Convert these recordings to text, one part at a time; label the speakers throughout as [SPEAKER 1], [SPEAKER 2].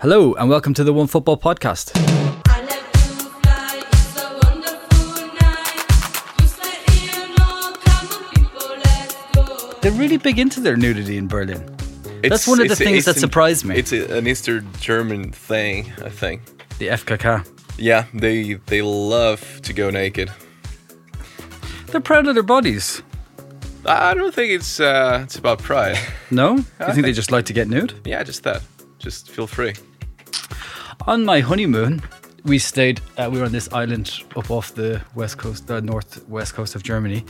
[SPEAKER 1] Hello, and welcome to the One Football Podcast.
[SPEAKER 2] I let you fly, it's a wonderful night. Just let you know, come on people, let's go.
[SPEAKER 1] They're really big into their nudity in Berlin. That's one of the things
[SPEAKER 3] it's
[SPEAKER 1] that surprised me.
[SPEAKER 3] It's a, an Eastern German thing, I think.
[SPEAKER 1] The FKK.
[SPEAKER 3] Yeah, they they love to go naked.
[SPEAKER 1] They're proud of their bodies.
[SPEAKER 3] I I don't think it's uh, it's about pride.
[SPEAKER 1] No? You think they just like to get nude?
[SPEAKER 3] yeah, just that. Just feel free.
[SPEAKER 1] On my honeymoon, we stayed. Uh, we were on this island up off the west coast, the northwest coast of Germany.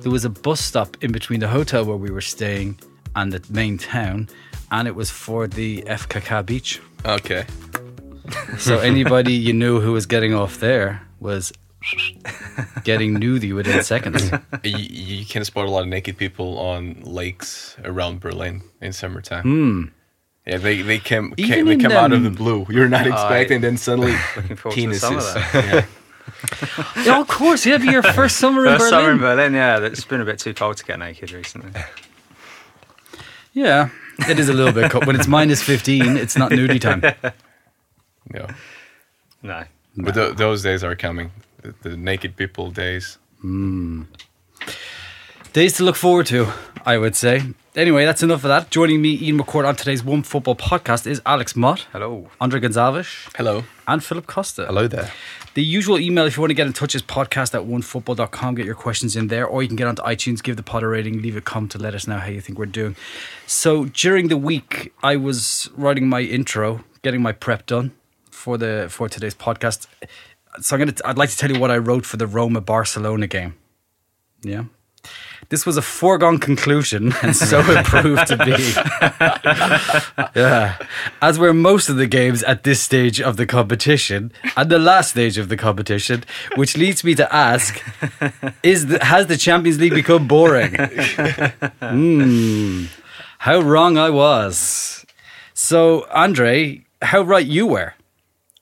[SPEAKER 1] There was a bus stop in between the hotel where we were staying and the main town, and it was for the FKK beach.
[SPEAKER 3] Okay.
[SPEAKER 1] So anybody you knew who was getting off there was getting nudie within seconds.
[SPEAKER 3] you, you can spot a lot of naked people on lakes around Berlin in summertime.
[SPEAKER 1] Hmm.
[SPEAKER 3] Yeah, they they come, came, they
[SPEAKER 1] in,
[SPEAKER 3] come out of the blue. You're not oh, expecting, then suddenly
[SPEAKER 4] Looking forward summer
[SPEAKER 3] penises.
[SPEAKER 4] there.
[SPEAKER 3] yeah.
[SPEAKER 1] yeah, of course, you have your first summer in
[SPEAKER 4] First
[SPEAKER 1] Berlin.
[SPEAKER 4] summer in Berlin, yeah. It's been a bit too cold to get naked recently.
[SPEAKER 1] Yeah, it is a little bit cold. When it's minus 15, it's not nudie time.
[SPEAKER 3] yeah.
[SPEAKER 4] No.
[SPEAKER 3] But th- those days are coming. The, the naked people days. Hmm.
[SPEAKER 1] Days to look forward to, I would say. Anyway, that's enough of that. Joining me, Ian McCourt, on today's One Football podcast is Alex Mott,
[SPEAKER 4] Hello.
[SPEAKER 1] Andre Gonçalves,
[SPEAKER 3] Hello.
[SPEAKER 1] and Philip Costa.
[SPEAKER 5] Hello there.
[SPEAKER 1] The usual email if you want to get in touch is podcast at onefootball.com. Get your questions in there, or you can get onto iTunes, give the pod a rating, leave a comment to let us know how you think we're doing. So during the week, I was writing my intro, getting my prep done for the for today's podcast. So I'm gonna I'd like to tell you what I wrote for the Roma Barcelona game. Yeah. This was a foregone conclusion, and so it proved to be. Yeah. As were most of the games at this stage of the competition and the last stage of the competition, which leads me to ask is the, has the Champions League become boring? Hmm. How wrong I was. So, Andre, how right you were.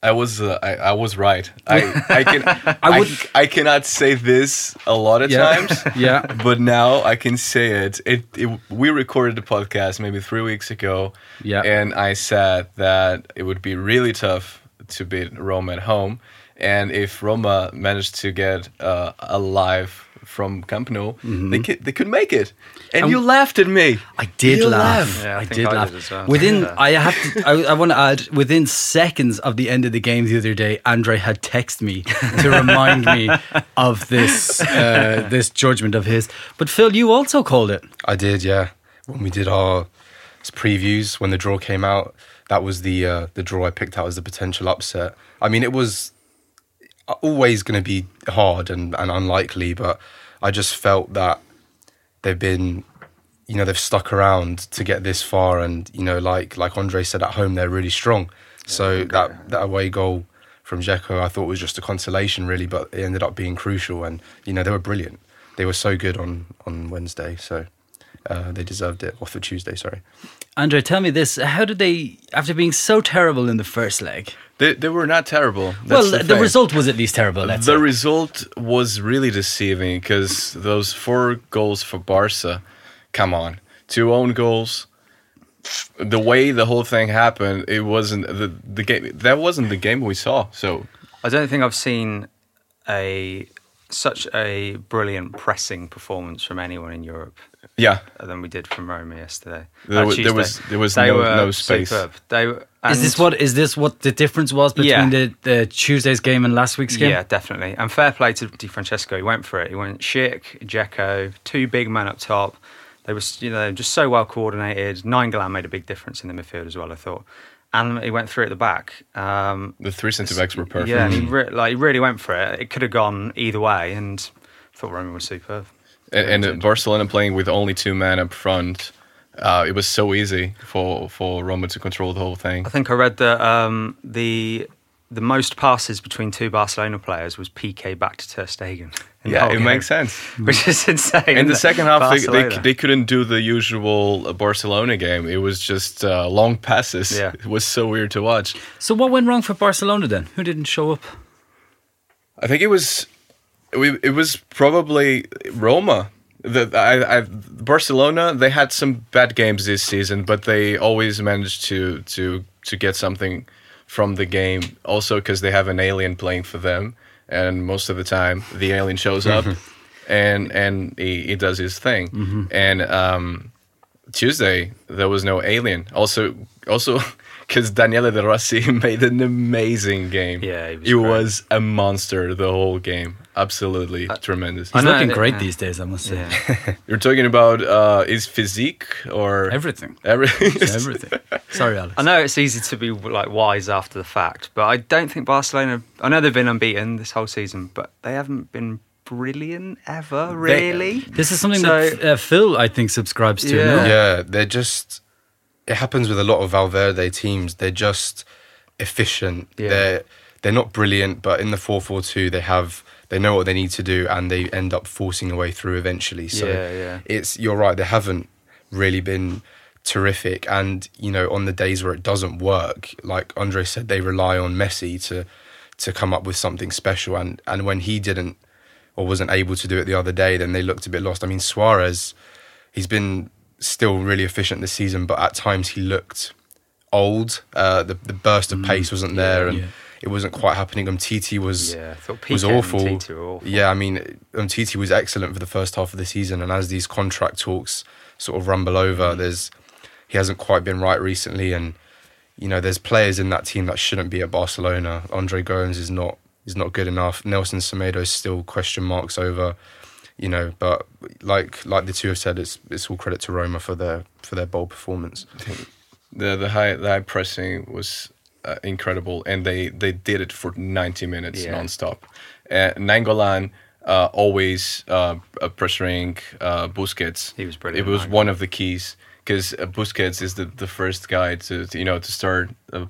[SPEAKER 3] I was uh, I, I was right. I I can I,
[SPEAKER 1] would-
[SPEAKER 3] I cannot say this a lot of
[SPEAKER 1] Yeah.
[SPEAKER 3] times.
[SPEAKER 1] Yeah.
[SPEAKER 3] But now I can say it. It, it. We recorded the podcast maybe three weeks ago.
[SPEAKER 1] Yeah.
[SPEAKER 3] And I said that it would be really tough to beat Roma at home, and if Roma managed to get uh, a live from Camp Nou, they could they could make it. And,
[SPEAKER 1] And-
[SPEAKER 3] you laughed at me.
[SPEAKER 1] I did
[SPEAKER 3] You
[SPEAKER 1] laugh.
[SPEAKER 3] laughed.
[SPEAKER 4] Yeah, I
[SPEAKER 1] I,
[SPEAKER 4] think
[SPEAKER 1] did
[SPEAKER 4] I
[SPEAKER 1] laugh.
[SPEAKER 4] did as well.
[SPEAKER 1] Within,
[SPEAKER 4] Yeah.
[SPEAKER 1] I have to. I, I want to add. Within seconds of the end of the game the other day, Andre had texted me to remind me of this uh, this judgment of his. But Phil, you also called it.
[SPEAKER 5] I did, yeah. When we did our previews, when the draw came out, that was the uh, the draw I picked out as the potential upset. I mean, it was always going to be hard and, and unlikely, but I just felt that they've been, you know, they've stuck around to get this far, and you know, like like Andre said at home, they're really strong. So that that away goal from Dzeko, I thought was just a consolation, really, but it ended up being crucial, and you know, they were brilliant. They were so good on on Wednesday, so uh, they deserved it. off for Tuesday, sorry.
[SPEAKER 1] Andre, tell me this: How did they, after being so terrible in the first leg?
[SPEAKER 3] They, they were not terrible. That's
[SPEAKER 1] well,
[SPEAKER 3] the,
[SPEAKER 1] the, result was at least terrible. Let's
[SPEAKER 3] the
[SPEAKER 1] say.
[SPEAKER 3] result was really deceiving because those four goals for Barca, come on, two own goals. The way the whole thing happened, it wasn't the the game. That wasn't the game we saw. So
[SPEAKER 4] I don't think I've seen a such a brilliant pressing performance from anyone in Europe
[SPEAKER 3] yeah,
[SPEAKER 4] than we did from Roma yesterday.
[SPEAKER 3] There
[SPEAKER 4] Uh,
[SPEAKER 3] wa- there was- there was
[SPEAKER 4] They
[SPEAKER 3] no-
[SPEAKER 4] were
[SPEAKER 3] no space.
[SPEAKER 4] Superb. They were,
[SPEAKER 1] is this what is this what the difference was between
[SPEAKER 4] Yeah.
[SPEAKER 1] the, the Tuesday's game and last week's game?
[SPEAKER 4] Yeah, definitely. And fair play to Di Francesco. He went for it. He went Schick, Dzeko, two big men up top. They were, you know, just so well coordinated. Nainggolan made a big difference in the midfield as well. I thought, and he went through at the back. Um,
[SPEAKER 3] the three centre backs were perfect.
[SPEAKER 4] yeah, and he re- like he really went for it. It could have gone either way, and I thought Roma was superb.
[SPEAKER 3] and, and uh, Barcelona playing with only two men up front. Uh, it was so easy for for Roma to control the whole thing.
[SPEAKER 4] I think I read that um, the the most passes between two Barcelona players was Piqué back to Ter Stegen.
[SPEAKER 3] Yeah, it
[SPEAKER 4] game,
[SPEAKER 3] makes sense.
[SPEAKER 4] Which is insane.
[SPEAKER 3] In the second half, they, they, they couldn't do the usual uh, Barcelona game. It was just uh, long passes.
[SPEAKER 4] Yeah.
[SPEAKER 3] It was so weird to watch.
[SPEAKER 1] So what went wrong for Barcelona then? Who didn't show up?
[SPEAKER 3] I think it was it was probably Roma. The, I, I, Barcelona they had some bad games this season, but they always managed to to to get something from the game. Also, because they have an alien playing for them, and most of the time the alien shows up, and and he, he does his thing. And um, Tuesday there was no alien. Also, also because Daniele De Rossi made an amazing game.
[SPEAKER 4] Yeah, he was
[SPEAKER 3] he was a monster the whole game. Absolutely tremendous.
[SPEAKER 1] He's
[SPEAKER 4] I know,
[SPEAKER 1] looking
[SPEAKER 4] yeah.
[SPEAKER 1] great these days, I must say.
[SPEAKER 4] Yeah.
[SPEAKER 3] You're talking about uh, his physique or
[SPEAKER 1] Everything.
[SPEAKER 3] everything.
[SPEAKER 1] Everything. Sorry, Alex.
[SPEAKER 4] I know it's easy to be like wise after the fact, but I don't think Barcelona. I know they've been unbeaten this whole season, but they haven't been brilliant ever, really.
[SPEAKER 1] This is something
[SPEAKER 4] So-
[SPEAKER 1] that uh, Phil, I think, subscribes to.
[SPEAKER 4] Yeah.
[SPEAKER 1] no?
[SPEAKER 5] Yeah, they're just. It happens with a lot of Valverde teams. They're just efficient.
[SPEAKER 4] Yeah.
[SPEAKER 5] They're they're not brilliant, but in the four four two, they have they know what they need to do, and they end up forcing a way through eventually. So
[SPEAKER 4] Yeah, yeah.
[SPEAKER 5] it's you're right. They haven't really been terrific, and you know on the days where it doesn't work, like Andre said, they rely on Messi to to come up with something special, and and when he didn't or wasn't able to do it the other day, then they looked a bit lost. I mean Suarez he's been still really efficient this season, but at times he looked old. Uh, the the burst of pace wasn't there, and
[SPEAKER 1] yeah.
[SPEAKER 5] It wasn't quite happening. Umtiti was
[SPEAKER 4] Yeah,
[SPEAKER 5] was awful.
[SPEAKER 4] Awful.
[SPEAKER 5] Yeah, I mean Umtiti was excellent for the first half of the season, and as these contract talks sort of rumble
[SPEAKER 4] Mm.
[SPEAKER 5] over, there's he hasn't quite been right recently, and you know there's players in that team that shouldn't be at Barcelona. Andre Gomes is not is not good enough. Nelson Semedo is still question marks over you know. But like like the two have said, it's it's all credit to Roma for their for their bold performance.
[SPEAKER 3] the the high the high pressing was uh, incredible, and they they did it for 90 minutes
[SPEAKER 4] Yeah.
[SPEAKER 3] nonstop. Uh, Nainggolan uh, always uh, pressuring uh, Busquets.
[SPEAKER 4] He was brilliant,
[SPEAKER 3] It was one of the keys because uh, Busquets is the, the first guy to, to you know to start. Uh,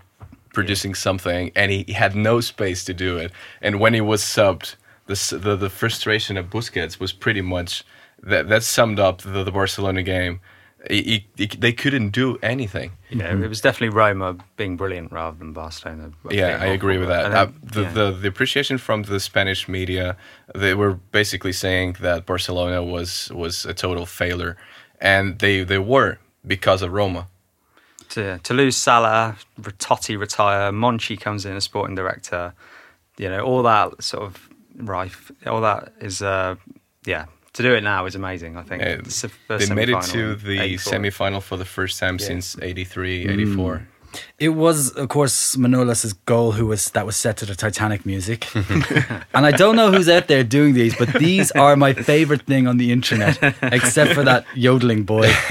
[SPEAKER 3] producing something and he, he had no space to do it and when he was subbed the the, the frustration of Busquets was pretty much that that summed up the, the Barcelona game He- he- he- they couldn't do anything
[SPEAKER 4] Yeah, it was definitely Roma being brilliant rather than Barcelona.
[SPEAKER 3] Yeah, I agree with that.
[SPEAKER 4] And
[SPEAKER 3] Uh, the,
[SPEAKER 4] yeah.
[SPEAKER 3] the the appreciation from the Spanish media, they were basically saying that Barcelona was was a total failure, and they they were because of Roma.
[SPEAKER 4] to, to lose Salah, Totti retire, Monchi comes in as sporting director, you know, all that sort of rife, all that is, uh, yeah, to do it now is amazing. I think It's the first
[SPEAKER 3] they made it to the semi-final for the first time
[SPEAKER 4] Yeah.
[SPEAKER 3] since 83, mm. 84.
[SPEAKER 1] It was, of course, Manolas' goal who was that was set to the Titanic music. and I don't know who's out there doing these, but these are my favorite thing on the internet, except for that yodeling boy.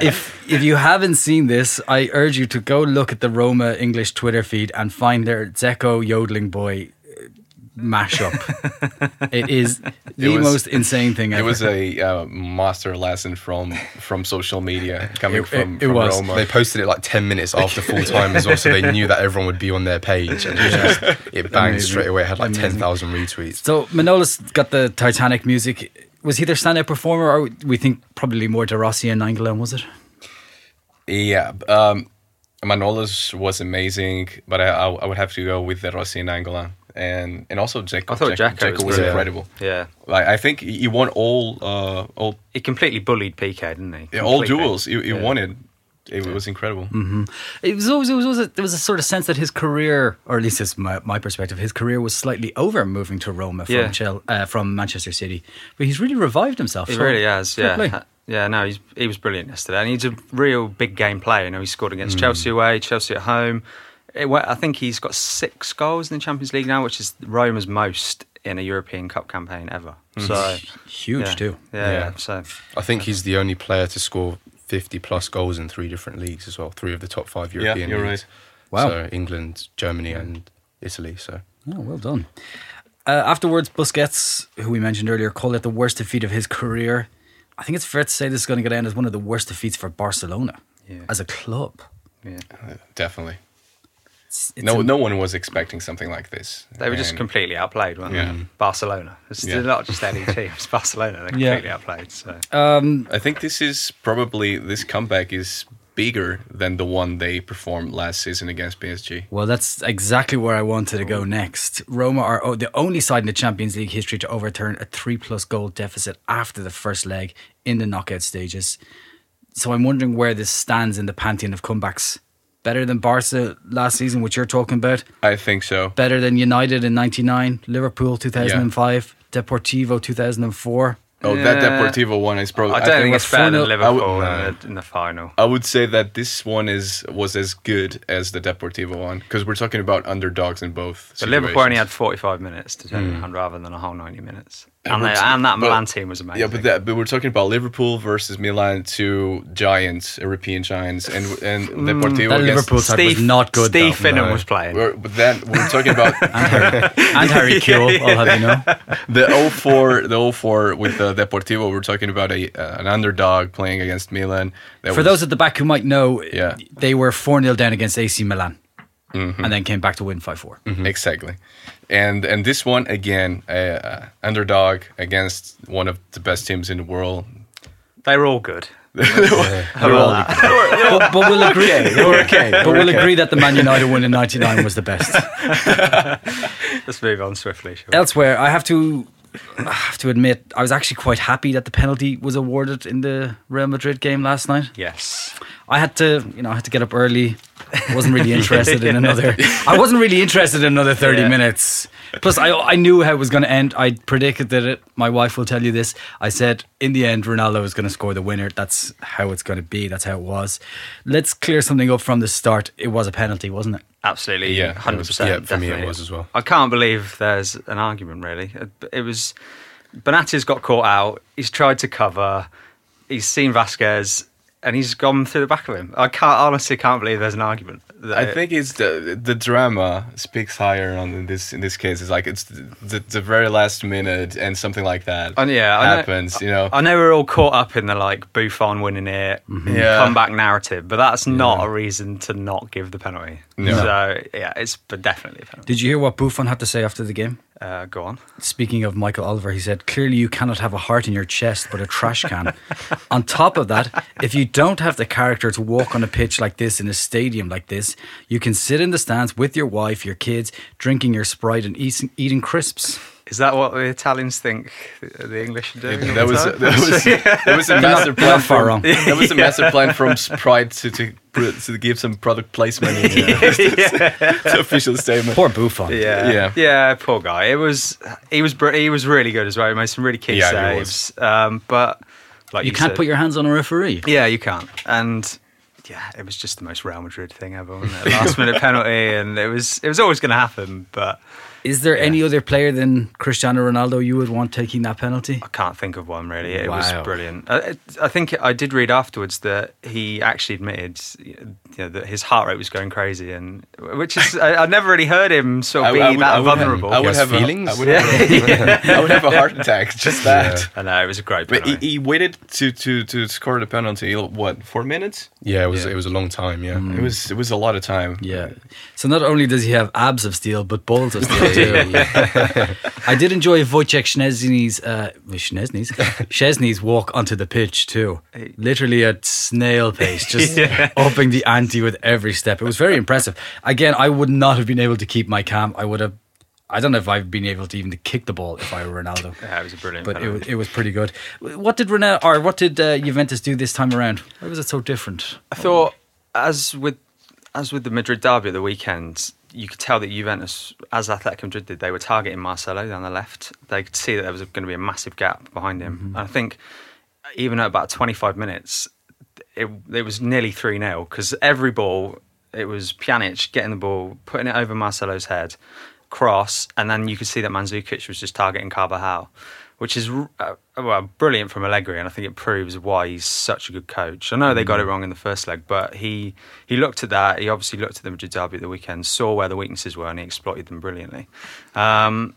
[SPEAKER 1] if if you haven't seen this, I urge you to go look at the Roma English Twitter feed and find their Dzeko yodeling boy mashup. it is the
[SPEAKER 3] was-
[SPEAKER 1] most insane thing
[SPEAKER 3] It was a uh, master lesson from from social media coming
[SPEAKER 1] It-
[SPEAKER 3] from,
[SPEAKER 1] it- it
[SPEAKER 3] from
[SPEAKER 1] was.
[SPEAKER 3] Roma.
[SPEAKER 5] They posted it like ten minutes after full time as well, so they knew that everyone would be on their page, and it, just, it banged
[SPEAKER 1] Amazing.
[SPEAKER 5] straight away. It had like ten thousand retweets.
[SPEAKER 1] So Manolas got the Titanic music. Was he their standout performer, or we think probably more De Rossi and Nainggolan, was it?
[SPEAKER 3] Yeah, um, Manolas was amazing, but I, I, I would have to go with De Rossi and Nainggolan, and and also Dzeko.
[SPEAKER 4] I thought
[SPEAKER 3] Dzeko,
[SPEAKER 4] Dzeko was
[SPEAKER 3] was
[SPEAKER 5] brilliant.
[SPEAKER 3] incredible.
[SPEAKER 4] Yeah,
[SPEAKER 3] Like I think he won all uh, all
[SPEAKER 4] he completely bullied Piqué, didn't he?
[SPEAKER 3] yeah, all duels. He, he
[SPEAKER 4] Yeah.
[SPEAKER 3] won it. It was incredible.
[SPEAKER 1] It was always, it was always a, there was a sort of sense that his career, or at least it's my, my perspective, his career was slightly over moving to Roma from
[SPEAKER 4] Yeah.
[SPEAKER 1] Chel, uh, from Manchester City. But he's really revived himself.
[SPEAKER 4] He
[SPEAKER 1] so
[SPEAKER 4] really has, yeah.
[SPEAKER 1] play.
[SPEAKER 4] Yeah, no, he's, he was brilliant yesterday. And he's a real big game player. You know, he scored
[SPEAKER 1] Mm.
[SPEAKER 4] against Chelsea away, Chelsea at home. It, wa- I think he's got six goals in the Champions League now, which is Roma's most in a European Cup campaign ever. So
[SPEAKER 1] Huge
[SPEAKER 4] yeah.
[SPEAKER 1] too.
[SPEAKER 4] Yeah,
[SPEAKER 5] Yeah.
[SPEAKER 4] yeah. So
[SPEAKER 5] I think he's the only player to score fifty plus goals in three different leagues as well. Three of the top five
[SPEAKER 3] Yeah,
[SPEAKER 5] European
[SPEAKER 3] you're
[SPEAKER 5] leagues.
[SPEAKER 3] right.
[SPEAKER 1] Wow.
[SPEAKER 5] So England, Germany, and Italy. So
[SPEAKER 1] Oh, well done. Uh, afterwards, Busquets, who we mentioned earlier, called it the worst defeat of his career. I think it's fair to say this is going to go down as one of the worst defeats for Barcelona
[SPEAKER 4] Yeah.
[SPEAKER 1] as a club.
[SPEAKER 4] yeah.
[SPEAKER 3] Uh, Definitely.
[SPEAKER 1] It's, it's
[SPEAKER 3] no,
[SPEAKER 1] a-
[SPEAKER 3] no one was expecting something like this.
[SPEAKER 4] They were just
[SPEAKER 3] And-
[SPEAKER 4] completely outplayed, weren't
[SPEAKER 3] Yeah.
[SPEAKER 4] they? Barcelona. It's
[SPEAKER 3] Yeah.
[SPEAKER 4] not just any team, it's Barcelona. They're
[SPEAKER 1] Yeah.
[SPEAKER 4] completely outplayed. So
[SPEAKER 1] Um,
[SPEAKER 3] I think this is probably this comeback is bigger than the one they performed last season against PSG.
[SPEAKER 1] Well, that's exactly where I wanted to go next. Roma are oh, the only side in the Champions League history to overturn a three plus goal deficit after the first leg in the knockout stages. So I'm wondering where this stands in the pantheon of comebacks better than Barca last season, which you're talking about.
[SPEAKER 3] I think so.
[SPEAKER 1] Better than United in '99, Liverpool 2005, Deportivo 2004.
[SPEAKER 3] Oh, that Deportivo one is probably.
[SPEAKER 4] I don't think
[SPEAKER 1] we're
[SPEAKER 4] it's better than Liverpool
[SPEAKER 3] I
[SPEAKER 4] in, the, in the final.
[SPEAKER 3] I would say that this one is was as good as the Deportivo one because we're talking about underdogs in both.
[SPEAKER 4] But Liverpool only had 45 minutes to turn it mm. around rather than a whole 90 minutes. And,
[SPEAKER 3] we're
[SPEAKER 4] and that
[SPEAKER 3] but-
[SPEAKER 4] Milan team was amazing.
[SPEAKER 3] Yeah, but that, but we're talking about Liverpool versus Milan, two giants, European giants, and and Deportivo
[SPEAKER 1] That
[SPEAKER 3] against.
[SPEAKER 1] Liverpool side was not good.
[SPEAKER 4] Steve
[SPEAKER 1] though.
[SPEAKER 4] Finnan
[SPEAKER 5] No.
[SPEAKER 4] was playing.
[SPEAKER 3] We're, but then we're talking about
[SPEAKER 1] and Harry Kewell, I'll have you know.
[SPEAKER 3] the 04, the 04 with the Deportivo. We're talking about a uh, an underdog playing against Milan. That
[SPEAKER 1] For
[SPEAKER 3] was-
[SPEAKER 1] those at the back who might know,
[SPEAKER 3] Yeah. Mm-hmm.
[SPEAKER 1] they were 4 0 down against AC Milan and then came back to win 5 4.
[SPEAKER 3] Exactly, and and this one again, uh, uh, underdog against one of the best teams in the world.
[SPEAKER 4] They were all good.
[SPEAKER 1] but, but we'll agree.
[SPEAKER 3] okay.
[SPEAKER 1] But we'll agree that the Man United win in '99 was the best.
[SPEAKER 4] Let's move on swiftly. Sure.
[SPEAKER 1] Elsewhere, I have to, I have to admit, I was actually quite happy that the penalty was awarded in the Real Madrid game last night.
[SPEAKER 4] yes.
[SPEAKER 1] I had to, you know, I had to get up early. wasn't really interested in another. I wasn't really interested in another thirty
[SPEAKER 4] Yeah.
[SPEAKER 1] minutes. Plus, I I knew how it was going to end. I predicted that it. My wife will tell you this. I said in the end, Ronaldo is going to score the winner. That's how it's going to be. That's how it was. Let's clear something up from the start. It was a penalty, wasn't it?
[SPEAKER 4] Absolutely.
[SPEAKER 3] Yeah,
[SPEAKER 4] 100%.
[SPEAKER 5] yeah, for me it
[SPEAKER 4] definitely.
[SPEAKER 5] was as well.
[SPEAKER 4] I can't believe there's an argument, really. It- was. was. Benatia got caught out. He's tried to cover. He's seen Vázquez. And he's gone through the back of him. I can't honestly can't believe there's an argument.
[SPEAKER 3] I think it's the the drama speaks higher on in this in this case. It's like it's the, the, the very last minute and something like that
[SPEAKER 4] And yeah, I know-
[SPEAKER 3] happens. you know,
[SPEAKER 4] I know we're all caught up in the like Buffon winning it, mm-hmm.
[SPEAKER 3] Yeah.
[SPEAKER 4] comeback narrative, but that's not a reason to not give the penalty.
[SPEAKER 3] No.
[SPEAKER 4] So yeah, it's but definitely a penalty.
[SPEAKER 1] Did you hear what Buffon had to say after the game?
[SPEAKER 4] Uh, go on.
[SPEAKER 1] Speaking of Michael Oliver, he said, Clearly, you cannot have a heart in your chest, but a trash can. on top of that, if you don't have the character to walk on a pitch like this in a stadium like this, you can sit in the stands with your wife, your kids, drinking your Sprite and eating, eating crisps.
[SPEAKER 4] Is that what the Italians think the the English are doing? all
[SPEAKER 3] that was
[SPEAKER 4] time?
[SPEAKER 3] that was that was a master plan
[SPEAKER 1] not far
[SPEAKER 3] from
[SPEAKER 1] wrong.
[SPEAKER 3] that was a master plan from Sprite to to, put- to give some product placement in the official statement.
[SPEAKER 1] Poor Buffon.
[SPEAKER 4] Yeah,
[SPEAKER 3] Yeah.
[SPEAKER 4] yeah, Poor guy. It was he was br- he was really good as well. He made some really key
[SPEAKER 3] Yeah,
[SPEAKER 4] saves. Um, but like
[SPEAKER 1] You
[SPEAKER 4] you,
[SPEAKER 1] can't
[SPEAKER 4] said-
[SPEAKER 1] put your hands on a referee.
[SPEAKER 4] Yeah, you can't. And yeah, it was just the most Real Madrid thing ever. Wasn't it? Last minute penalty, and it was it was always going to happen. But
[SPEAKER 1] Is there any other player than Cristiano Ronaldo you would want taking that penalty?
[SPEAKER 4] I can't think of one really. It
[SPEAKER 1] Wow.
[SPEAKER 4] was brilliant. Uh, I, I think I did read afterwards that he actually admitted you know, that his heart rate was going crazy, and which is I, I never really heard him sort of be that
[SPEAKER 3] have-
[SPEAKER 4] vulnerable.
[SPEAKER 3] I would have a-
[SPEAKER 5] feelings?
[SPEAKER 3] I would have, a, I would have a heart attack. Just that.
[SPEAKER 4] I know it was a great.
[SPEAKER 3] But he, he waited to, to, to score the penalty. What four minutes?
[SPEAKER 5] Yeah, it was
[SPEAKER 3] Yeah.
[SPEAKER 5] it was a long time. Yeah,
[SPEAKER 3] It was it was a lot of time.
[SPEAKER 1] Yeah. So not only does he have abs of steel, but balls of steel too. I did enjoy Wojciech Szczesny's, uh, Szczesny's, Szczesny's walk onto the pitch too. Literally at snail pace, just upping the ante with every step. It was very impressive. Again, I would not have been able to keep my calm. I would have. I don't know if I've been able to even to kick the ball if I were Ronaldo.
[SPEAKER 4] yeah, it was a brilliant.
[SPEAKER 1] But it
[SPEAKER 4] penalty.
[SPEAKER 1] it was pretty good. What did Ronaldo or what did uh, Juventus do this time around? Why was it so different?
[SPEAKER 4] I thought, as with as with the Madrid derby at the weekend, you could tell that Juventus, as Athletic Madrid did, they were targeting Marcelo down the left. They could see that there was going to be a massive gap behind him. And I think even at about 25 minutes, it, it was nearly 3 0 because every ball, it was Pjanic getting the ball, putting it over Marcelo's head, cross, and then you could see that Mandzukic was just targeting Carvajal, which is uh, well brilliant from Allegri, and I think it proves why he's such a good coach. I know they got it wrong in the first leg, but he he looked at that. He obviously looked at the Madrid derby at the weekend, saw where the weaknesses were, and he exploited them brilliantly. Um,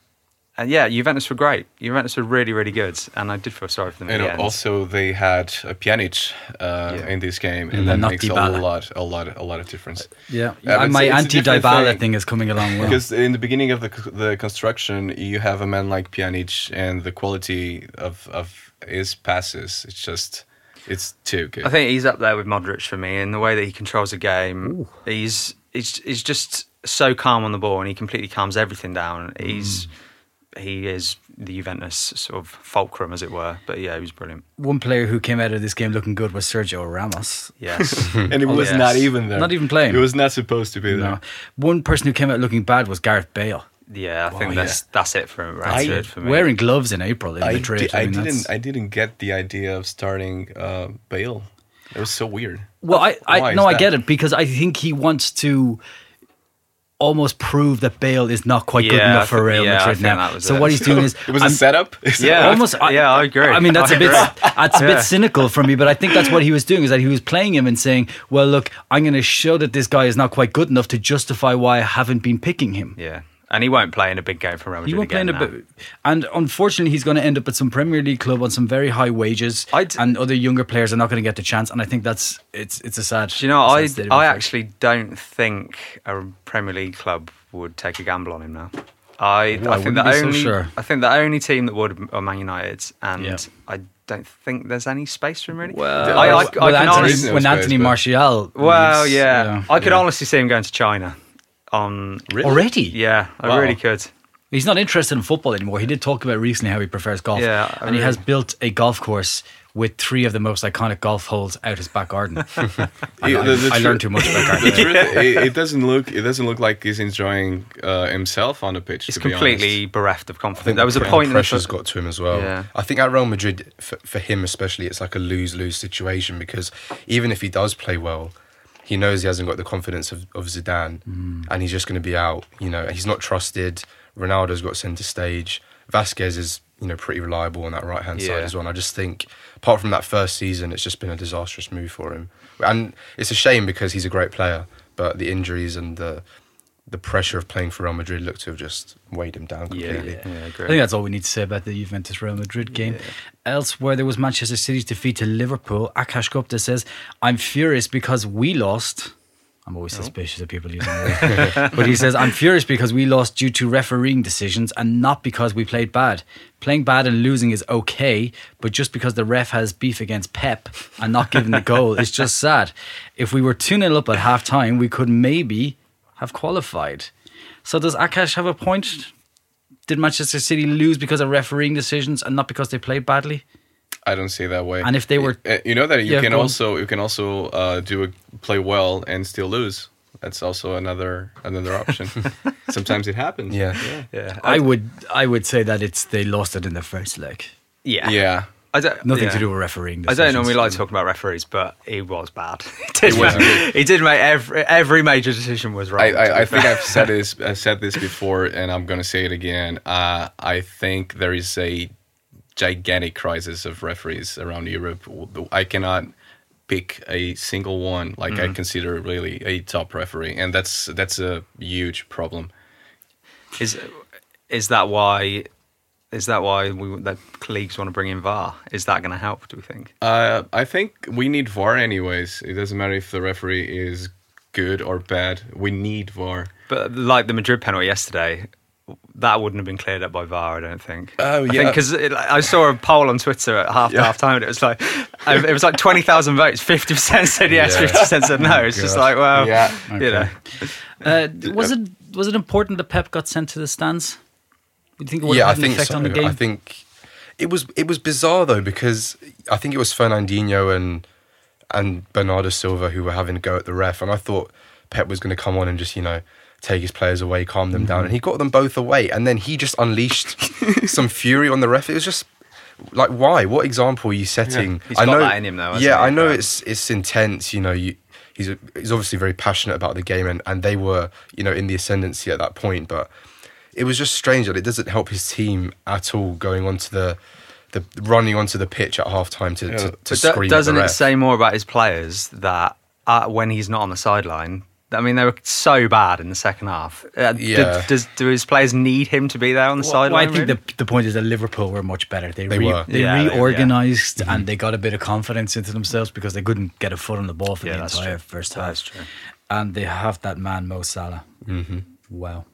[SPEAKER 4] and yeah, Juventus were great. Juventus were really, really good, and I did feel sorry for them.
[SPEAKER 3] And
[SPEAKER 4] at the end.
[SPEAKER 3] also they had a Pjanic uh,
[SPEAKER 4] Yeah.
[SPEAKER 3] in this game,
[SPEAKER 1] Mm,
[SPEAKER 3] and that
[SPEAKER 1] not
[SPEAKER 3] makes a lot, a lot, a lot of difference.
[SPEAKER 1] Yeah,
[SPEAKER 3] Yeah, but
[SPEAKER 1] my
[SPEAKER 3] it's- it's a different
[SPEAKER 1] anti-Dybala
[SPEAKER 3] thing.
[SPEAKER 1] thing is coming along well.
[SPEAKER 3] Because in the beginning of the the construction, you have a man like Pjanic, and the quality of of his passes, it's just, it's too good.
[SPEAKER 4] I think he's up there with Modric for me in the way that he controls the game. He's, he's he's just so calm on the ball, and he completely calms everything down. He's he is the Juventus sort of fulcrum, as it were. But yeah, he was brilliant.
[SPEAKER 1] One player who came out of this game looking good was Sergio Ramos.
[SPEAKER 4] Yes.
[SPEAKER 3] and it
[SPEAKER 4] Oh,
[SPEAKER 3] was
[SPEAKER 4] yes.
[SPEAKER 3] not even there.
[SPEAKER 1] Not even playing.
[SPEAKER 3] It was not supposed to be there.
[SPEAKER 1] No. One person who came out looking bad was Gareth Bale.
[SPEAKER 4] yeah, I think
[SPEAKER 3] Oh,
[SPEAKER 4] that's that's it for that's
[SPEAKER 3] I-
[SPEAKER 4] it for me.
[SPEAKER 1] Wearing gloves in April in
[SPEAKER 3] I,
[SPEAKER 1] Madrid.
[SPEAKER 3] di- I
[SPEAKER 1] mean,
[SPEAKER 3] didn't. I didn't get the idea of starting uh, Bale. It was so weird.
[SPEAKER 1] Well, I, I
[SPEAKER 3] is
[SPEAKER 1] no, I get it because I think he wants to almost prove that Bale is not quite good enough for
[SPEAKER 4] think-
[SPEAKER 1] Real
[SPEAKER 4] yeah,
[SPEAKER 1] Madrid
[SPEAKER 4] think
[SPEAKER 1] now. So
[SPEAKER 4] it.
[SPEAKER 1] what he's doing is
[SPEAKER 3] It was
[SPEAKER 1] I'm-
[SPEAKER 3] a setup. Is
[SPEAKER 4] Yeah.
[SPEAKER 1] almost. I,
[SPEAKER 4] Yeah, I agree.
[SPEAKER 1] I mean, that's
[SPEAKER 4] I
[SPEAKER 1] a bit that's a bit cynical for me, but I think that's what he was doing. Is that he was playing him and saying, "Well, look, I'm going to show that this guy is not quite good enough to justify why I haven't been picking him."
[SPEAKER 4] yeah, and he won't play in a big game for Real Madrid
[SPEAKER 1] He won't play in
[SPEAKER 4] again
[SPEAKER 1] a
[SPEAKER 4] now.
[SPEAKER 1] bit, and unfortunately, he's going to end up at some Premier League club on some very high wages,
[SPEAKER 4] I'd-
[SPEAKER 1] and other younger players are not going to get the chance. And I think that's it's it's a sad.
[SPEAKER 4] Do you know, I I actually don't think a Premier League club would take a gamble on him now. I,
[SPEAKER 1] Ooh, I
[SPEAKER 4] I think the
[SPEAKER 1] be so
[SPEAKER 4] only
[SPEAKER 1] sure.
[SPEAKER 4] I think the only team that would are Man United, and
[SPEAKER 1] Yeah.
[SPEAKER 4] I don't think there's any space for him really.
[SPEAKER 1] Well,
[SPEAKER 4] I, I, I
[SPEAKER 1] well,
[SPEAKER 4] can
[SPEAKER 1] Anthony,
[SPEAKER 4] honestly,
[SPEAKER 1] when Anthony Martial,
[SPEAKER 4] well,
[SPEAKER 1] leaves,
[SPEAKER 4] yeah, I could
[SPEAKER 3] yeah.
[SPEAKER 4] honestly see him going to China. On
[SPEAKER 1] already.
[SPEAKER 4] yeah, I
[SPEAKER 3] Wow.
[SPEAKER 4] really could.
[SPEAKER 1] He's not interested in football anymore. He did talk about recently how he prefers golf.
[SPEAKER 4] Yeah, I
[SPEAKER 1] and he has built a golf course with three of the most iconic golf holes out his back garden. I,
[SPEAKER 3] the- the
[SPEAKER 1] I learned too much about
[SPEAKER 3] The
[SPEAKER 1] gardening.
[SPEAKER 3] truth, it, it doesn't look. It doesn't look like he's enjoying uh, himself on the pitch.
[SPEAKER 4] He's
[SPEAKER 3] to be
[SPEAKER 4] completely
[SPEAKER 3] honest.
[SPEAKER 4] bereft of confidence.
[SPEAKER 5] think
[SPEAKER 4] There was a
[SPEAKER 5] the
[SPEAKER 4] point in the
[SPEAKER 5] pressure's got to him as well.
[SPEAKER 4] Yeah.
[SPEAKER 5] I think at Real Madrid, for, for him especially, it's like a lose lose situation because even if he does play well, he knows he hasn't got the confidence of, of Zidane,
[SPEAKER 4] Mm.
[SPEAKER 5] and he's just going to be out. You know, he's not trusted. Ronaldo's got centre stage. Vázquez is you know pretty reliable on that right hand side as well. And I just think, apart from that first season, it's just been a disastrous move for him. And it's a shame because he's a great player, but the injuries and the the pressure of playing for Real Madrid looked to have just weighed him down
[SPEAKER 4] Yeah,
[SPEAKER 5] completely.
[SPEAKER 4] yeah, I
[SPEAKER 1] I think that's all we need to say about the Juventus Real Madrid game. Elsewhere, there was Manchester City's defeat to Liverpool. Akash Gupta says, I'm furious because we lost. I'm always oh. suspicious of people using that. but he says, I'm furious because we lost due to refereeing decisions and not because we played bad. Playing bad and losing is okay, but just because the ref has beef against Pep and not giving the goal is just sad. If we were 2 0 up at half time, we could maybe have qualified. So does Akash have a point? Did Manchester City lose because of refereeing decisions and not because they played badly?
[SPEAKER 3] I don't see it that way.
[SPEAKER 1] And if they were-
[SPEAKER 3] Uh, you know that you
[SPEAKER 1] Yeah,
[SPEAKER 3] can
[SPEAKER 1] go
[SPEAKER 3] also you can also uh, do a play well and still lose. That's also another another option. Sometimes it happens.
[SPEAKER 5] Yeah.
[SPEAKER 4] yeah,
[SPEAKER 1] I would I would say that it's they lost it in the first leg.
[SPEAKER 4] yeah,
[SPEAKER 3] Yeah.
[SPEAKER 4] I don't,
[SPEAKER 1] Nothing
[SPEAKER 4] yeah.
[SPEAKER 1] to do with refereeing.
[SPEAKER 4] I don't normally like talking about referees, but he was bad. he, did
[SPEAKER 3] He wasn't
[SPEAKER 4] make, he did make every every major decision was wrong.
[SPEAKER 3] I, I, I think. I've said this I said this before, and I'm gonna say it again. Uh, I think there is a gigantic crisis of referees around Europe. I cannot pick a single one like
[SPEAKER 4] Mm-hmm.
[SPEAKER 3] I consider really a top referee, and that's that's a huge problem.
[SPEAKER 4] Is is that why? Is that why we the leagues want to bring in VAR? Is that going to help? Do we think?
[SPEAKER 3] Uh, I think we need VAR anyways. It doesn't matter if the referee is good or bad. We need VAR.
[SPEAKER 4] But like the Madrid penalty yesterday, that wouldn't have been cleared up by VAR. I don't think.
[SPEAKER 3] Oh, yeah.
[SPEAKER 4] because I saw a poll on Twitter at half
[SPEAKER 3] Yeah.
[SPEAKER 4] half time, and it was like it was like twenty thousand votes. Fifty percent said yes,
[SPEAKER 5] Yeah.
[SPEAKER 4] fifty percent said no. It's just like well,
[SPEAKER 3] Yeah.
[SPEAKER 4] you know.
[SPEAKER 1] Uh, was it was it important that Pep got sent to the stands? Do you think it would
[SPEAKER 5] yeah, I
[SPEAKER 1] have had an
[SPEAKER 5] think
[SPEAKER 1] effect
[SPEAKER 5] so.
[SPEAKER 1] on the game?
[SPEAKER 5] I think it was it was bizarre though because I think it was Fernandinho and and Bernardo Silva who were having a go at the ref, and I thought Pep was going to come on and just you know take his players away, calm them
[SPEAKER 1] Mm-hmm.
[SPEAKER 5] down, and he got them both away, and then he just unleashed some fury on the ref. It was just like why? What example are you setting?
[SPEAKER 4] He's got that in him, though, hasn't
[SPEAKER 5] Yeah,
[SPEAKER 4] he?
[SPEAKER 5] I know
[SPEAKER 4] Yeah.
[SPEAKER 5] it's it's intense. You know, you, he's he's obviously very passionate about the game, and and they were you know in the ascendancy at that point, but it was just strange that it doesn't help his team at all going onto the the running onto the pitch at halftime to, to, to
[SPEAKER 4] But do-
[SPEAKER 5] scream
[SPEAKER 4] doesn't
[SPEAKER 5] at the
[SPEAKER 4] it say more about his players that uh, when he's not on the sideline? I mean, they were so bad in the second half. Uh, d-
[SPEAKER 5] Yeah.
[SPEAKER 4] does do his players need him to be there on the
[SPEAKER 1] Well,
[SPEAKER 4] sideline?
[SPEAKER 1] well, I think
[SPEAKER 4] really?
[SPEAKER 1] the the point is that Liverpool were much better. They
[SPEAKER 5] They
[SPEAKER 1] re-
[SPEAKER 5] were.
[SPEAKER 1] they
[SPEAKER 4] Yeah, they- yeah.
[SPEAKER 1] reorganized and they got a bit of confidence into themselves because they couldn't get a foot on the ball for
[SPEAKER 4] Yeah,
[SPEAKER 1] the entire
[SPEAKER 4] true.
[SPEAKER 1] first half.
[SPEAKER 4] That's true.
[SPEAKER 1] And they have that man Mo Salah. Mm-hmm. Wow.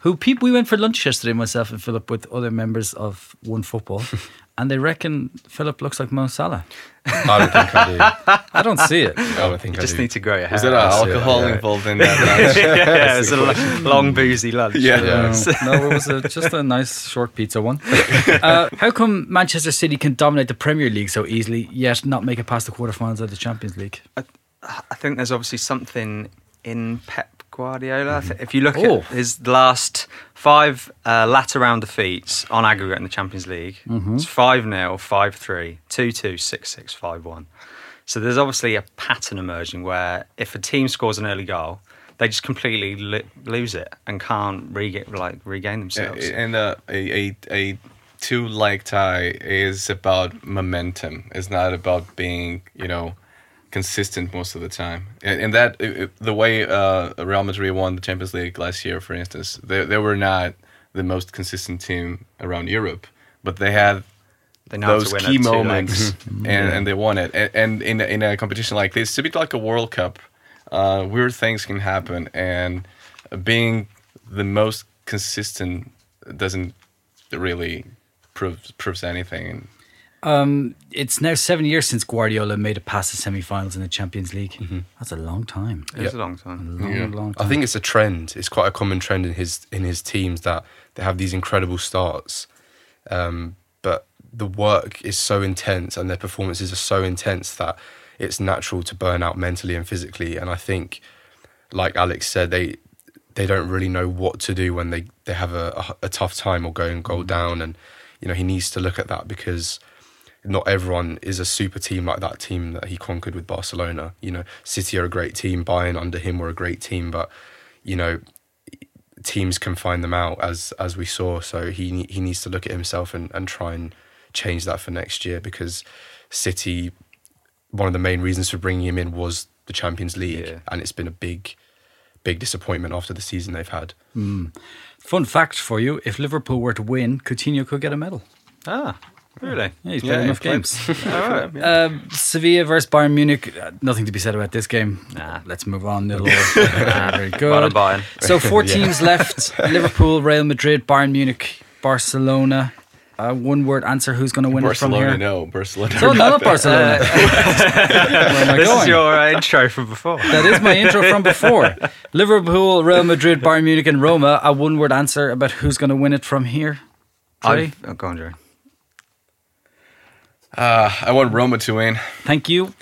[SPEAKER 1] Who people we went for lunch yesterday, myself and Philip, with other members of One Football, and they reckon Philip looks like Mo Salah.
[SPEAKER 5] I don't think I do.
[SPEAKER 1] I don't see it.
[SPEAKER 5] I don't think
[SPEAKER 4] You
[SPEAKER 5] I
[SPEAKER 4] just
[SPEAKER 5] do.
[SPEAKER 4] need to grow your hair.
[SPEAKER 3] Is there
[SPEAKER 4] out.
[SPEAKER 3] alcohol
[SPEAKER 5] yeah.
[SPEAKER 3] involved in that? lunch?
[SPEAKER 4] yeah, yeah,
[SPEAKER 3] That's
[SPEAKER 4] it's
[SPEAKER 3] the
[SPEAKER 4] a
[SPEAKER 3] question.
[SPEAKER 4] long boozy lunch.
[SPEAKER 3] Yeah.
[SPEAKER 1] No, no, it was a, just a nice short pizza one. Uh, how come Manchester City can dominate the Premier League so easily, yet not make it past the quarterfinals of the Champions League?
[SPEAKER 4] I think there's obviously something in Pep Guardiola. If you look
[SPEAKER 1] Oh.
[SPEAKER 4] at his last five uh, latter round defeats on aggregate in the Champions League, it's 5 0, 5 3, 2 2, 6 6, 5 1. So there's obviously a pattern emerging where if a team scores an early goal, they just completely li- lose it and can't like regain themselves.
[SPEAKER 3] and uh, a, a, a two leg tie is about momentum. It's not about being, you know, consistent most of the time. And, and that, it- it- the way uh, Real Madrid won the Champions League last year, for instance, they, they were not the most consistent team around Europe, but they had
[SPEAKER 4] They know how to
[SPEAKER 3] those key
[SPEAKER 4] at two
[SPEAKER 3] moments and, and they won it. And, and in, a- in a competition like this, it's a bit like a World Cup. Uh, weird things can happen, and being the most consistent doesn't really prove proves anything.
[SPEAKER 1] Um, it's now seven years since Guardiola made it past the semi-finals in the Champions League. That's a long time.
[SPEAKER 4] It was a long time.
[SPEAKER 1] Long,
[SPEAKER 3] Yeah.
[SPEAKER 1] long time.
[SPEAKER 5] I think it's a trend. It's quite a common trend in his in his teams that they have these incredible starts, um, but the work is so intense and their performances are so intense that it's natural to burn out mentally and physically. And I think, like Alex said, they they don't really know what to do when they they have a, a, a tough time or going goal down. And you know he needs to look at that because not everyone is a super team like that team that he conquered with Barcelona. You know, City are a great team. Bayern under him were a great team, but you know, teams can find them out as as we saw. So he he needs to look at himself and, and try and change that for next year because City, one of the main reasons for bringing him in was the Champions League,
[SPEAKER 4] Yeah.
[SPEAKER 5] and it's been a big, big disappointment after the season they've had.
[SPEAKER 1] Fun fact for you: if Liverpool were to win, Coutinho could get a medal.
[SPEAKER 4] Ah, really?
[SPEAKER 1] Yeah, he's played
[SPEAKER 3] Yeah,
[SPEAKER 1] enough
[SPEAKER 3] played.
[SPEAKER 1] games.
[SPEAKER 4] All right.
[SPEAKER 1] Um, Sevilla versus Bayern Munich. Uh, nothing to be said about this game.
[SPEAKER 4] Nah.
[SPEAKER 1] Let's move on. Nil all. Ah, very good.
[SPEAKER 4] Bayern.
[SPEAKER 1] So four teams left: Liverpool, Real Madrid, Bayern Munich, Barcelona. Uh, one word answer: Who's going to win
[SPEAKER 3] Barcelona,
[SPEAKER 1] it from here?
[SPEAKER 3] no, Barcelona.
[SPEAKER 1] So no, not Barcelona. Where am I
[SPEAKER 4] This is
[SPEAKER 1] going?
[SPEAKER 4] your uh, intro from before.
[SPEAKER 1] That is my intro from before. Liverpool, Real Madrid, Bayern Munich, and Roma. A one-word answer about who's going to win it from here. Dre?
[SPEAKER 4] I've, oh, go on, Jerry.
[SPEAKER 3] Uh, I want Roma to win.
[SPEAKER 1] Thank you.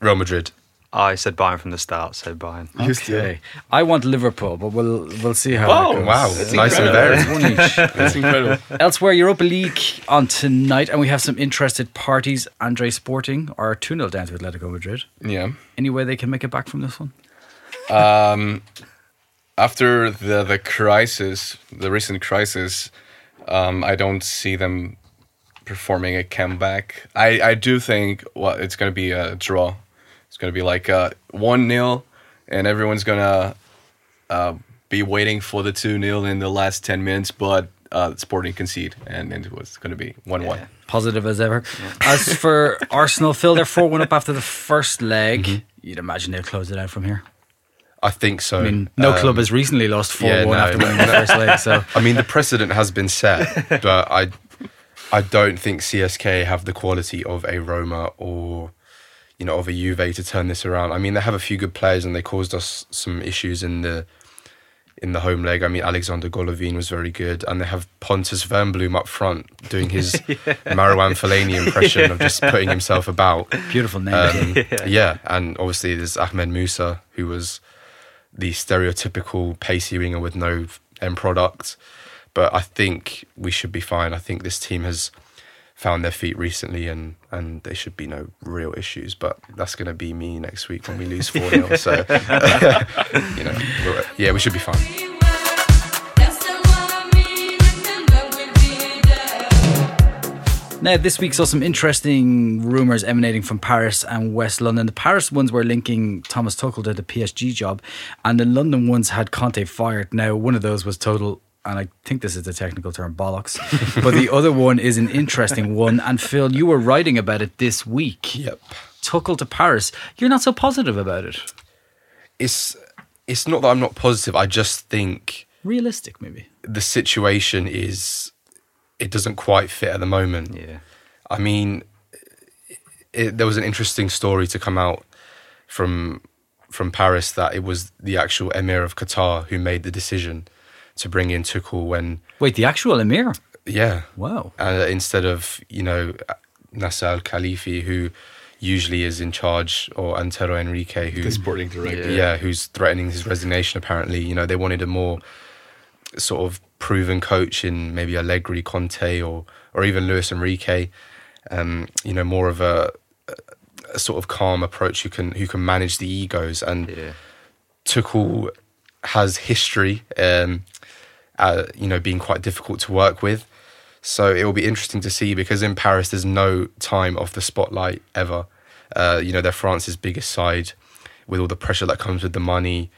[SPEAKER 5] Real Madrid.
[SPEAKER 4] I said Bayern from the start, so Bayern.
[SPEAKER 1] Okay. I want Liverpool, but we'll we'll see how.
[SPEAKER 3] Oh,
[SPEAKER 1] that goes.
[SPEAKER 5] Wow,
[SPEAKER 3] That's
[SPEAKER 5] nice and
[SPEAKER 3] incredible.
[SPEAKER 5] varied.
[SPEAKER 1] One each.
[SPEAKER 3] That's incredible.
[SPEAKER 1] Elsewhere, Europa League on tonight, and we have some interested parties. Andre Sporting are 2 0 down to Atletico Madrid.
[SPEAKER 3] Yeah.
[SPEAKER 1] Any way they can make it back from this one?
[SPEAKER 3] Um, after the the crisis, the recent crisis, um, I don't see them performing a comeback. I, I do think well, it's going to be a draw. It's going to be like a one 0 and everyone's going to uh, be waiting for the two 0 in the last ten minutes. But uh, Sporting concede, and, and it was going to be one one.
[SPEAKER 1] Positive as ever. As for Arsenal, Phil, they're 4 1 up after the first leg. You'd imagine they'll close it out from here.
[SPEAKER 5] I think so.
[SPEAKER 1] I mean, no
[SPEAKER 5] Um,
[SPEAKER 1] club has recently lost 4 1
[SPEAKER 5] no,
[SPEAKER 1] after
[SPEAKER 5] no,
[SPEAKER 1] the first leg, so.
[SPEAKER 5] I mean, the precedent has been set, but I, I don't think CSKA have the quality of a Roma or, you know, of a Juve to turn this around. I mean, they have a few good players, and they caused us some issues in the, in the home leg. I mean, Alexander Golovin was very good, and they have Pontus Wernbloom up front doing his Marwan Fellaini impression of just putting himself about.
[SPEAKER 1] Beautiful name.
[SPEAKER 5] Um, yeah. and obviously there's Ahmed Musa, who was the stereotypical pacey winger with no end product. But I think we should be fine. I think this team has found their feet recently, and and there should be no real issues. But that's going to be me next week when we lose four 0 So you know, yeah, we should be fine.
[SPEAKER 1] Now, this week saw some interesting rumours emanating from Paris and West London. The Paris ones were linking Thomas Tuchel to the PSG job, and the London ones had Conte fired. Now, one of those was total, and I think this is the technical term, bollocks. but the other one is an interesting one. And Phil, you were writing about it this week.
[SPEAKER 5] Yep.
[SPEAKER 1] Tuchel to Paris. You're not so positive about it.
[SPEAKER 5] it's it's not that I'm not positive. I just think
[SPEAKER 1] Realistic, maybe.
[SPEAKER 5] the situation is it doesn't quite fit at the moment.
[SPEAKER 4] Yeah.
[SPEAKER 5] I mean, it, there was an interesting story to come out from from Paris that it was the actual emir of Qatar who made the decision to bring in Tuchel when,
[SPEAKER 1] Wait, the actual Emir?
[SPEAKER 5] yeah,
[SPEAKER 1] Wow.
[SPEAKER 5] uh, instead of you know Nasser Al Khelaifi who usually is in charge or Antero Henrique who
[SPEAKER 3] The sporting director.
[SPEAKER 5] yeah. who's threatening his resignation apparently you know they wanted a more sort of proven coach in maybe Allegri Conte or or even Luis Enrique um you know more of a, a sort of calm approach who can who can manage the egos and
[SPEAKER 4] Yeah.
[SPEAKER 5] Tuchel has history, um, uh, you know, being quite difficult to work with. So it will be interesting to see because in Paris there's no time off the spotlight ever. Uh, you know, they're France's biggest side with all the pressure that comes with the money.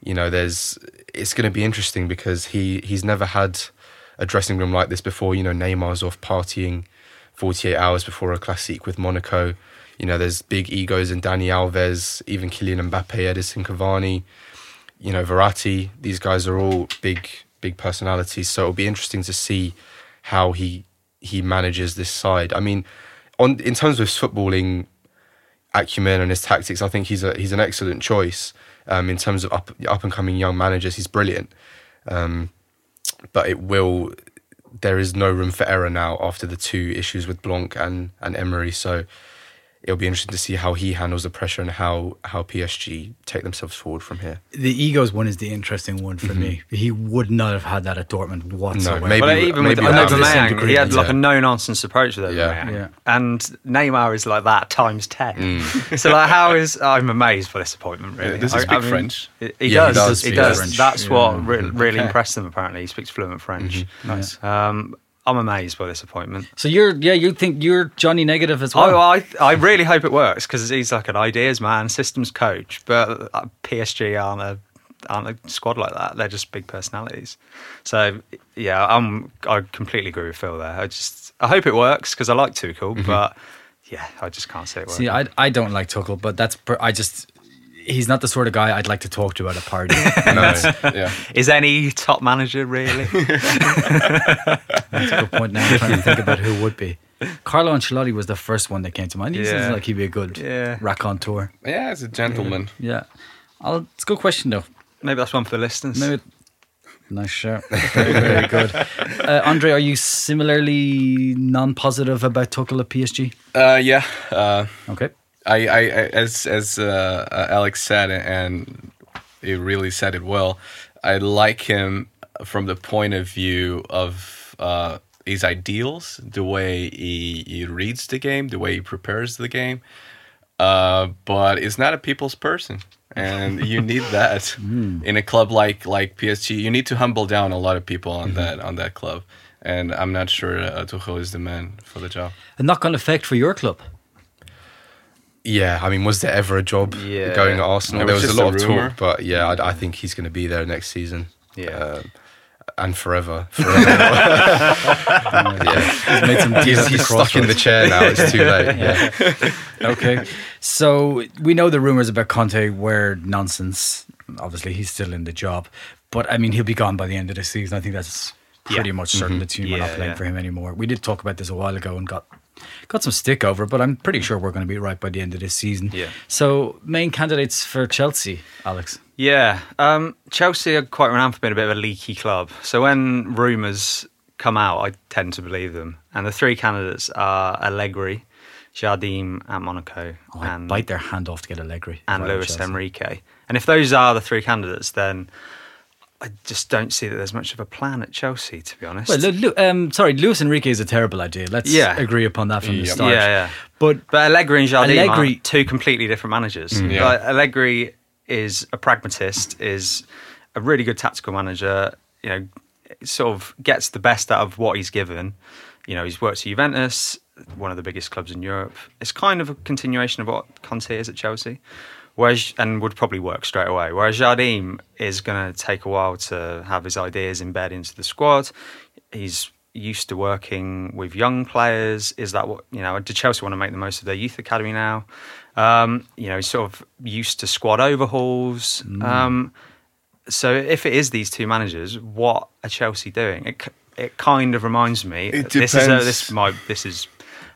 [SPEAKER 5] You know, there's it's going to be interesting because he he's never had a dressing room like this before. You know, Neymar's off partying 48 hours before a classic with Monaco. You know, there's big egos in Dani Alves, even Kylian Mbappe, Edinson Cavani you know, Verratti, these guys are all big, big personalities. So it'll be interesting to see how he he manages this side. I mean, on in terms of his footballing acumen and his tactics, I think he's a he's an excellent choice. Um, in terms of up up and coming young managers, he's brilliant. Um, but it will. There is no room for error now after the two issues with Blanc and and Emery. So it'll be interesting to see how he handles the pressure and how how PSG take themselves forward from here.
[SPEAKER 1] The egos one is the interesting one for me. Mm-hmm. He would not have had that at Dortmund whatsoever.
[SPEAKER 5] No, maybe-
[SPEAKER 4] But even with
[SPEAKER 5] maybe
[SPEAKER 1] not to the same
[SPEAKER 4] Aubameyang, he had like
[SPEAKER 5] yeah.
[SPEAKER 4] a no nonsense approach with
[SPEAKER 5] Yeah.
[SPEAKER 4] Aubameyang,
[SPEAKER 1] Yeah.
[SPEAKER 4] and Neymar is like that times ten. Mm. so like, how is I'm amazed by this appointment. Really,
[SPEAKER 3] Yeah, does he
[SPEAKER 4] I-
[SPEAKER 3] speak
[SPEAKER 4] I mean,
[SPEAKER 3] French?
[SPEAKER 4] He, he
[SPEAKER 5] Yeah, he
[SPEAKER 4] does.
[SPEAKER 5] does
[SPEAKER 4] He does. That's
[SPEAKER 1] Yeah.
[SPEAKER 4] what re- really
[SPEAKER 1] Okay.
[SPEAKER 4] impressed him. Apparently, he speaks fluent French. Mm-hmm.
[SPEAKER 1] Nice.
[SPEAKER 4] Um, I'm amazed by this appointment.
[SPEAKER 1] So you're yeah you think you're Johnny Negative as well?
[SPEAKER 4] Oh, I I really hope it works because he's like an ideas man, systems coach. But uh, PSG aren't a aren't a squad like that. They're just big personalities. So yeah, I'm I completely agree with Phil there. I just I hope it works because I like Tuchel, but yeah, I just can't see it working.
[SPEAKER 1] See, I I don't like Tuchel, but that's I just he's not the sort of guy I'd like to talk to at a party.
[SPEAKER 5] No,
[SPEAKER 3] Yeah.
[SPEAKER 4] Is any top manager really?
[SPEAKER 1] That's a good point. Now I'm trying to think about who would be. Carlo Ancelotti was the first one that came to mind. He seems like he'd be a good
[SPEAKER 4] Yeah.
[SPEAKER 1] raconteur.
[SPEAKER 3] Yeah, as a gentleman.
[SPEAKER 1] Yeah, I'll, it's a good question though.
[SPEAKER 4] Maybe that's one for the listeners.
[SPEAKER 1] Maybe. Nice shout. Very, very good. Uh, Andre, are you similarly non-positive about Tuchel at PSG?
[SPEAKER 3] Uh, yeah. Uh,
[SPEAKER 1] Okay.
[SPEAKER 3] I, I, I as as uh, uh, Alex said, and he really said it well. I like him from the point of view of uh, his ideals, the way he, he reads the game, the way he prepares the game. Uh, but he's not a people's person, and you need that in a club like like PSG. You need to humble down a lot of people on that on that club, and I'm not sure uh, Tuchel is the man for the job.
[SPEAKER 1] A knock-on effect for your club.
[SPEAKER 5] Yeah. I mean, was there ever a job
[SPEAKER 4] Yeah.
[SPEAKER 5] going at Arsenal?
[SPEAKER 3] It
[SPEAKER 5] there
[SPEAKER 3] was
[SPEAKER 5] was a
[SPEAKER 3] just a
[SPEAKER 5] lot of talk, but yeah, I, I think he's going to be there next season.
[SPEAKER 4] Yeah.
[SPEAKER 5] Uh, and forever. forever. yeah.
[SPEAKER 1] He's made some
[SPEAKER 5] He's, he's stuck in the chair now. It's too late. Yeah.
[SPEAKER 1] okay. So we know the rumors about Conte were nonsense. Obviously, he's still in the job, but I mean, he'll be gone by the end of the season. I think that's pretty
[SPEAKER 4] Yeah.
[SPEAKER 1] much certain. The team are not playing
[SPEAKER 4] yeah.
[SPEAKER 1] for him anymore. We did talk about this a while ago and got got some stick over, but I'm pretty sure we're going to be right by the end of this season.
[SPEAKER 4] Yeah.
[SPEAKER 1] So main candidates for Chelsea, Alex.
[SPEAKER 4] Yeah, um, Chelsea are quite renowned for being a bit of a leaky club. So when rumours come out, I tend to believe them. And the three candidates are Allegri, Jardim at Monaco,
[SPEAKER 1] Oh,
[SPEAKER 4] and,
[SPEAKER 1] bite their hand off to get Allegri.
[SPEAKER 4] and Luis
[SPEAKER 1] Chelsea.
[SPEAKER 4] Enrique. And if those are the three candidates, then I just don't see that there's much of a plan at Chelsea, to be honest.
[SPEAKER 1] Well, Lu- Lu- um, sorry, Luis Enrique is a terrible idea. Let's
[SPEAKER 4] Yeah.
[SPEAKER 1] agree upon that from the
[SPEAKER 3] Yeah.
[SPEAKER 1] start.
[SPEAKER 4] Yeah, yeah.
[SPEAKER 1] But
[SPEAKER 4] But Allegri and Jardim
[SPEAKER 1] Allegri-
[SPEAKER 4] are two completely different managers.
[SPEAKER 3] Yeah.
[SPEAKER 4] Like, Allegri is a pragmatist, is a really good tactical manager. You know, sort of gets the best out of what he's given. You know, he's worked at Juventus, one of the biggest clubs in Europe. It's kind of a continuation of what Conte is at Chelsea. Whereas, and would probably work straight away. Whereas Jardim is going to take a while to have his ideas embed into the squad. He's used to working with young players. Is that what you know? Do Chelsea want to make the most of their youth academy now? Um, you know, he's sort of used to squad overhauls. Um, so if it is these two managers, what are Chelsea doing? It, it kind of reminds me.
[SPEAKER 3] It
[SPEAKER 4] this is a,
[SPEAKER 3] depends.
[SPEAKER 4] this my this is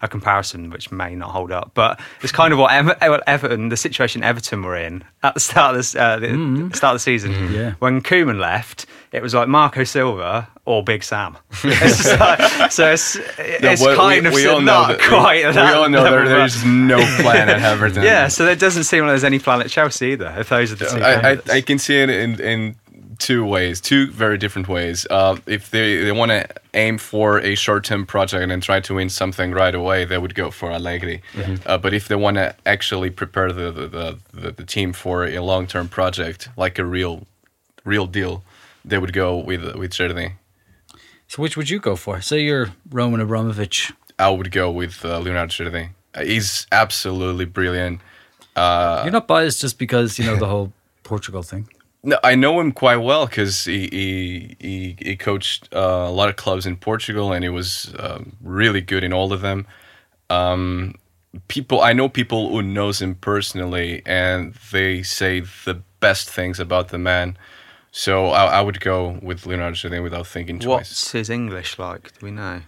[SPEAKER 4] a comparison which may not hold up, but it's kind of what Ever- Everton, the situation Everton were in at the start of this, uh, the start of the season.
[SPEAKER 1] Yeah.
[SPEAKER 4] When Koeman left, it was like Marco Silva or Big Sam. It's like- so it's, it's
[SPEAKER 3] well,
[SPEAKER 4] kind of
[SPEAKER 3] all
[SPEAKER 4] not
[SPEAKER 3] that-
[SPEAKER 4] quite.
[SPEAKER 3] We,
[SPEAKER 4] that
[SPEAKER 3] all know there, there's no plan at Everton.
[SPEAKER 4] yeah, so there doesn't seem like there's any plan at Chelsea either. If those are the two,
[SPEAKER 3] I, I. I can see it in, in two ways, two very different ways. Uh, if they, they want to aim for a short term project and try to win something right away, they would go for Allegri. Uh, but if they want to actually prepare the, the, the, the, team for a long term project, like a real real deal, they would go with with Jardim.
[SPEAKER 1] So which would you go for? Say you're Roman Abramovich.
[SPEAKER 3] I would go with uh, Leonardo Jardim. Uh, he's absolutely brilliant. Uh,
[SPEAKER 1] You're not biased just because you know the whole Portugal thing.
[SPEAKER 3] No, I know him quite well because he, he he he coached uh, a lot of clubs in Portugal, and he was um, really good in all of them. Um, people, I know people who knows him personally, and they say the best things about the man. So I, I would go with Leonardo without thinking twice.
[SPEAKER 4] What's his English like? Do we know?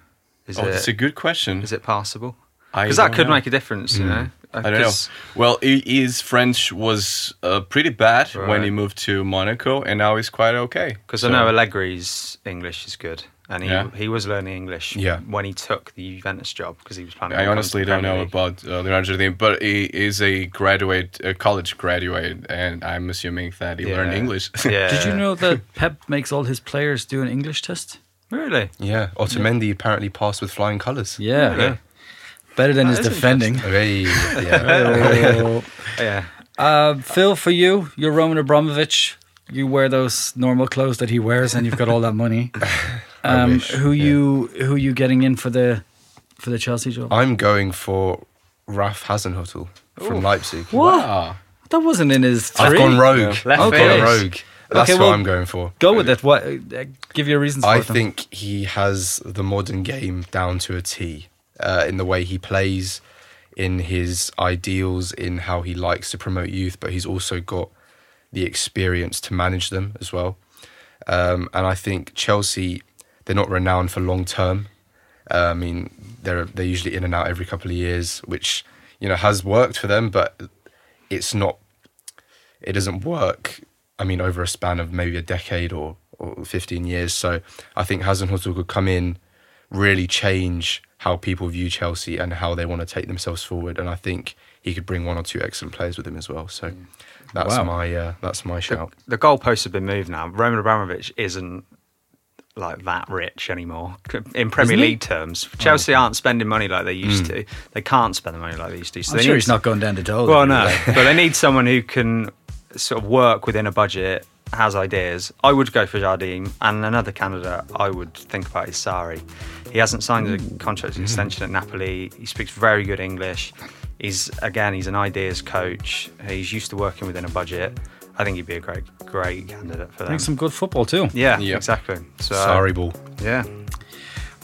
[SPEAKER 4] Is
[SPEAKER 3] oh,
[SPEAKER 4] it
[SPEAKER 3] that's a good question.
[SPEAKER 4] is it passable?
[SPEAKER 3] I
[SPEAKER 4] Because that could
[SPEAKER 3] know.
[SPEAKER 4] make a difference, you know.
[SPEAKER 3] I don't know.
[SPEAKER 4] 'cause-
[SPEAKER 3] Well, he, his French was uh, pretty bad when he moved to Monaco, and now he's quite okay.
[SPEAKER 4] Because
[SPEAKER 3] So-
[SPEAKER 4] I know Allegri's English is good, and he
[SPEAKER 3] Yeah.
[SPEAKER 4] he was learning English
[SPEAKER 5] Yeah.
[SPEAKER 4] when he took the Juventus job because he was planning.
[SPEAKER 3] I
[SPEAKER 4] on
[SPEAKER 3] honestly
[SPEAKER 4] to
[SPEAKER 3] don't
[SPEAKER 4] Premier
[SPEAKER 3] know
[SPEAKER 4] League.
[SPEAKER 3] about uh, Leonardo Jardim, but he is a graduate, a college graduate, and I'm assuming that he learned English.
[SPEAKER 4] Yeah.
[SPEAKER 1] Did you know that Pep makes all his players do an English test?
[SPEAKER 4] Really?
[SPEAKER 5] Yeah, Otamendi apparently passed with flying colours.
[SPEAKER 1] Yeah,
[SPEAKER 4] Really?
[SPEAKER 1] Better than his defending.
[SPEAKER 5] Very, yeah.
[SPEAKER 1] Oh.
[SPEAKER 4] Yeah.
[SPEAKER 1] uh, Phil, for you, you're Roman Abramovich. You wear those normal clothes that he wears, and you've got all that money. Um,
[SPEAKER 5] wish,
[SPEAKER 1] who
[SPEAKER 5] yeah.
[SPEAKER 1] you who you getting in for the for the Chelsea job?
[SPEAKER 5] I'm going for Ralph Hasenhüttl from Leipzig.
[SPEAKER 1] What?
[SPEAKER 3] Wow.
[SPEAKER 1] That wasn't in his.
[SPEAKER 5] I've
[SPEAKER 1] three.
[SPEAKER 5] gone rogue.
[SPEAKER 4] Left
[SPEAKER 5] I've
[SPEAKER 1] field.
[SPEAKER 5] gone rogue. That's
[SPEAKER 1] Okay,
[SPEAKER 5] what
[SPEAKER 1] well-
[SPEAKER 5] I'm going for.
[SPEAKER 1] Go with it. What? Uh, give your reasons. For
[SPEAKER 5] I
[SPEAKER 1] it then.
[SPEAKER 5] think he has the modern game down to a T uh, in the way he plays, in his ideals, in how he likes to promote youth, but he's also got the experience to manage them as well. Um, and I think Chelsea, they're not renowned for long term. Uh, I mean, they're they're usually in and out every couple of years, which you know has worked for them, but it's not. It doesn't work. I mean, over a span of maybe a decade or, or fifteen years. So I think Hasenhüttl could come in, really change how people view Chelsea and how they want to take themselves forward. And I think he could bring one or two excellent players with him as well. So that's
[SPEAKER 1] Wow.
[SPEAKER 5] my uh, that's my
[SPEAKER 4] The,
[SPEAKER 5] shout.
[SPEAKER 4] the goalposts have been moved now. Roman Abramovich isn't like that rich anymore in Premier
[SPEAKER 1] Isn't he?
[SPEAKER 4] League terms. Chelsea aren't spending money like they used to. They can't spend the money like they used to. So
[SPEAKER 1] I'm
[SPEAKER 4] they
[SPEAKER 1] sure
[SPEAKER 4] need
[SPEAKER 1] he's not going down to dole.
[SPEAKER 4] Well, no, but they need someone who can sort of work within a budget, has ideas. I would go for Jardim, and another candidate I would think about is Sarri. He hasn't signed a contract mm-hmm. extension at Napoli. He speaks very good English. He's again, he's an ideas coach. He's used to working within a budget. I think he'd be a great, great candidate for them.
[SPEAKER 1] Make some good football too.
[SPEAKER 4] Yeah,
[SPEAKER 3] Yep.
[SPEAKER 4] exactly. So,
[SPEAKER 5] Sorry, ball.
[SPEAKER 4] Yeah.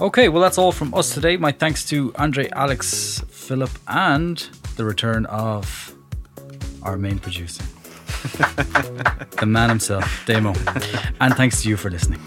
[SPEAKER 1] Okay, well, that's all from us today. My thanks to Andre, Alex, Philip, and the return of our main producer, the man himself, Damo. and thanks to you for listening.